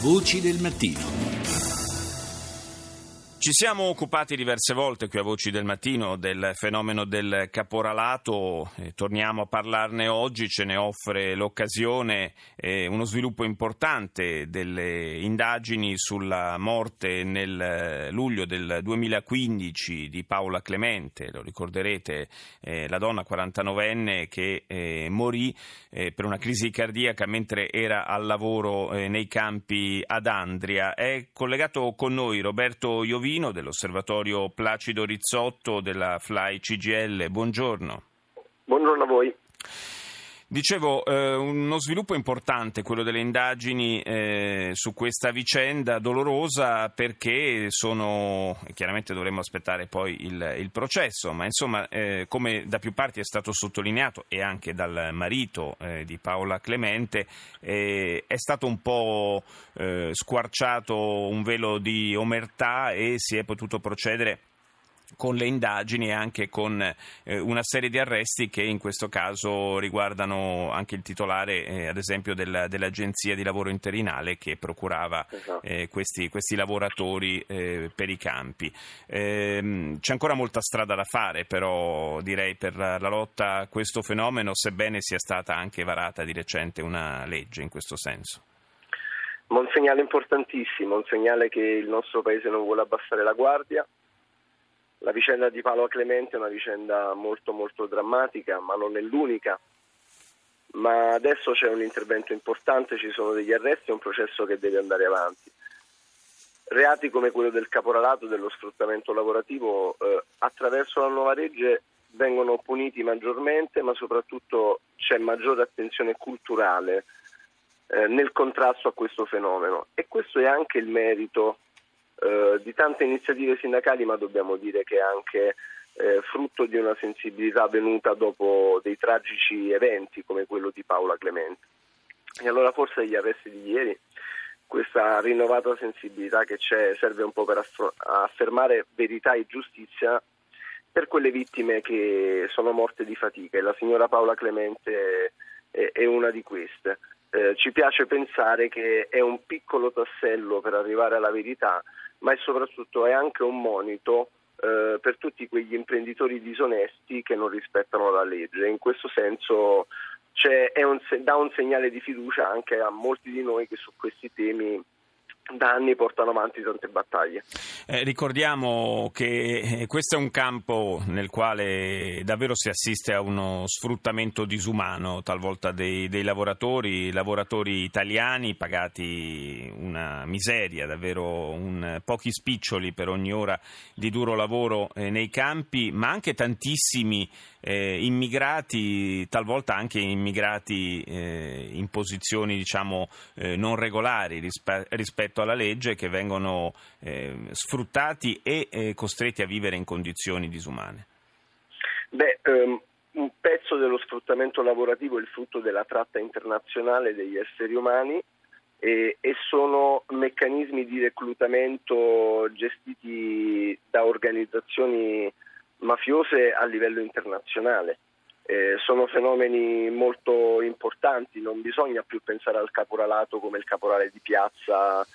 Voci del mattino. Ci siamo occupati diverse volte qui a Voci del Mattino del fenomeno del caporalato, eh, torniamo a parlarne oggi, ce ne offre l'occasione eh, uno sviluppo importante delle indagini sulla morte nel eh, luglio del 2015 di Paola Clemente, lo ricorderete, eh, la donna 49enne che eh, morì eh, per una crisi cardiaca mentre era al lavoro nei campi ad Andria. È collegato con noi Roberto Iovino Pavino dell'Osservatorio Placido Rizzotto della Fly CGL. Buongiorno. Buongiorno a voi. Dicevo, eh, uno sviluppo importante quello delle indagini eh, su questa vicenda dolorosa perché sono, chiaramente dovremmo aspettare poi il, il processo, ma insomma eh, come da più parti è stato sottolineato e anche dal marito eh, di Paola Clemente eh, è stato un po' eh, squarciato un velo di omertà e si è potuto procedere con le indagini e anche con eh, una serie di arresti che in questo caso riguardano anche il titolare, eh, ad esempio, della, dell'agenzia di lavoro interinale che procurava esatto. eh, questi, questi, lavoratori eh, per i campi. Ehm, c'è ancora molta strada da fare, però, direi, per la, la lotta a questo fenomeno, sebbene sia stata anche varata di recente una legge in questo senso. Ma un segnale importantissimo, un segnale che il nostro Paese non vuole abbassare la guardia, la vicenda di Paolo Clemente è una vicenda molto molto drammatica, ma non è l'unica. Ma adesso c'è un intervento importante, ci sono degli arresti e un processo che deve andare avanti. Reati come quello del caporalato, dello sfruttamento lavorativo, eh, attraverso la nuova legge vengono puniti maggiormente, ma soprattutto c'è maggiore attenzione culturale eh, nel contrasto a questo fenomeno. E questo è anche il merito eh, di tante iniziative sindacali, ma dobbiamo dire che è anche eh, frutto di una sensibilità venuta dopo dei tragici eventi come quello di Paola Clemente. E allora forse gli arresti di ieri, questa rinnovata sensibilità che c'è serve un po' per affermare verità e giustizia per quelle vittime che sono morte di fatica e la signora Paola Clemente è, è una di queste. Eh, ci piace pensare che è un piccolo tassello per arrivare alla verità ma è soprattutto è anche un monito eh, per tutti quegli imprenditori disonesti che non rispettano la legge. In questo senso un, dà un segnale di fiducia anche a molti di noi che su questi temi da anni portano avanti tante battaglie. Eh, ricordiamo che eh, questo è un campo nel quale davvero si assiste a uno sfruttamento disumano talvolta dei, dei lavoratori, lavoratori italiani pagati una miseria, davvero un, pochi spiccioli per ogni ora di duro lavoro eh, nei campi, ma anche tantissimi eh, immigrati, talvolta anche immigrati eh, in posizioni diciamo, eh, non regolari rispe- rispetto alla legge che vengono eh, sfruttati e eh, costretti a vivere in condizioni disumane. Beh, um, un pezzo dello sfruttamento lavorativo è il frutto della tratta internazionale degli esseri umani e, e sono meccanismi di reclutamento gestiti da organizzazioni mafiose a livello internazionale. Eh, sono fenomeni molto importanti, non bisogna più pensare al caporalato come il caporale di piazza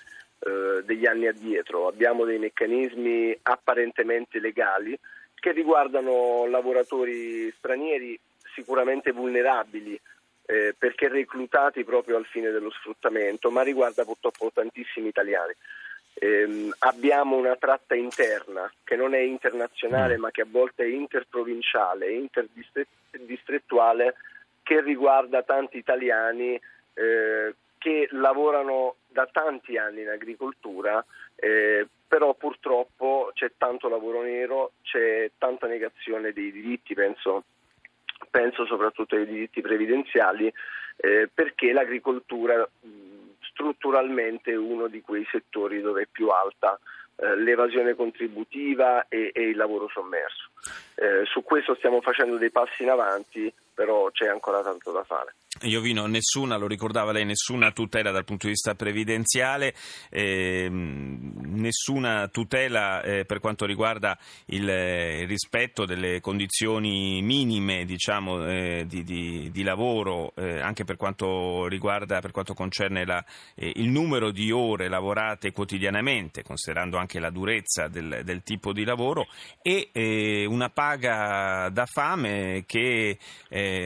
degli anni addietro, abbiamo dei meccanismi apparentemente legali che riguardano lavoratori stranieri sicuramente vulnerabili eh, perché reclutati proprio al fine dello sfruttamento, ma riguarda purtroppo tantissimi italiani. Eh, abbiamo una tratta interna che non è internazionale mm. ma che a volte è interprovinciale, interdistrettuale che riguarda tanti italiani eh, che lavorano da tanti anni in agricoltura, eh, però purtroppo c'è tanto lavoro nero, c'è tanta negazione dei diritti, penso, penso soprattutto ai diritti previdenziali, eh, perché l'agricoltura strutturalmente uno di quei settori dove è più alta eh, l'evasione contributiva e, e, il lavoro sommerso. Eh, su questo stiamo facendo dei passi in avanti, però c'è ancora tanto da fare. Iovino, nessuna, lo ricordava lei, nessuna tutela dal punto di vista previdenziale, eh, nessuna tutela eh, per quanto riguarda il, eh, il, rispetto delle condizioni minime diciamo, eh, di, di, di, lavoro, eh, anche per quanto riguarda, per quanto concerne la, eh, il numero di ore lavorate quotidianamente, considerando anche la durezza del, del tipo di lavoro, e una paga da fame che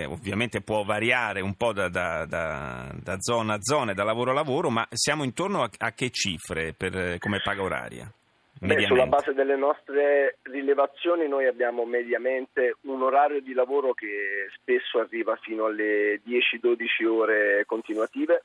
ovviamente può variare un po' da, da, da, da, zona a zona e da lavoro a lavoro, ma siamo intorno a, a che cifre per, come paga oraria? Beh, sulla base delle nostre rilevazioni noi abbiamo mediamente un orario di lavoro che spesso arriva fino alle 10-12 ore continuative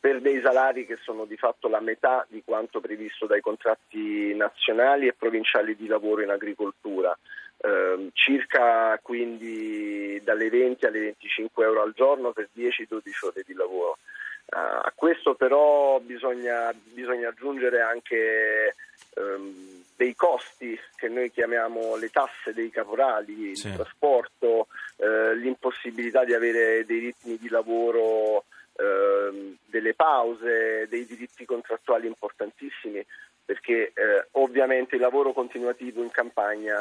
per dei salari che sono di fatto la metà di quanto previsto dai contratti nazionali e provinciali di lavoro in agricoltura. Eh, circa quindi dalle 20 alle 25 euro al giorno per 10-12 ore di lavoro. Uh, a questo però bisogna, bisogna aggiungere anche um, dei costi che noi chiamiamo le tasse dei caporali, sì. il trasporto, uh, l'impossibilità di avere dei ritmi di lavoro, uh, delle pause, dei diritti contrattuali importantissimi perché eh, ovviamente il lavoro continuativo in campagna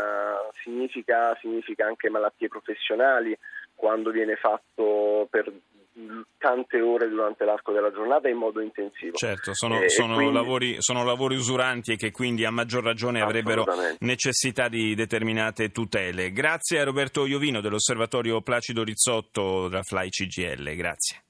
significa, significa, anche malattie professionali quando viene fatto per tante ore durante l'arco della giornata in modo intensivo. Certo, sono, eh, sono, quindi... lavori, sono, lavori, usuranti e che quindi a maggior ragione avrebbero necessità di determinate tutele. Grazie a Roberto Iovino dell'Osservatorio Placido Rizzotto della Fly CGL. Grazie.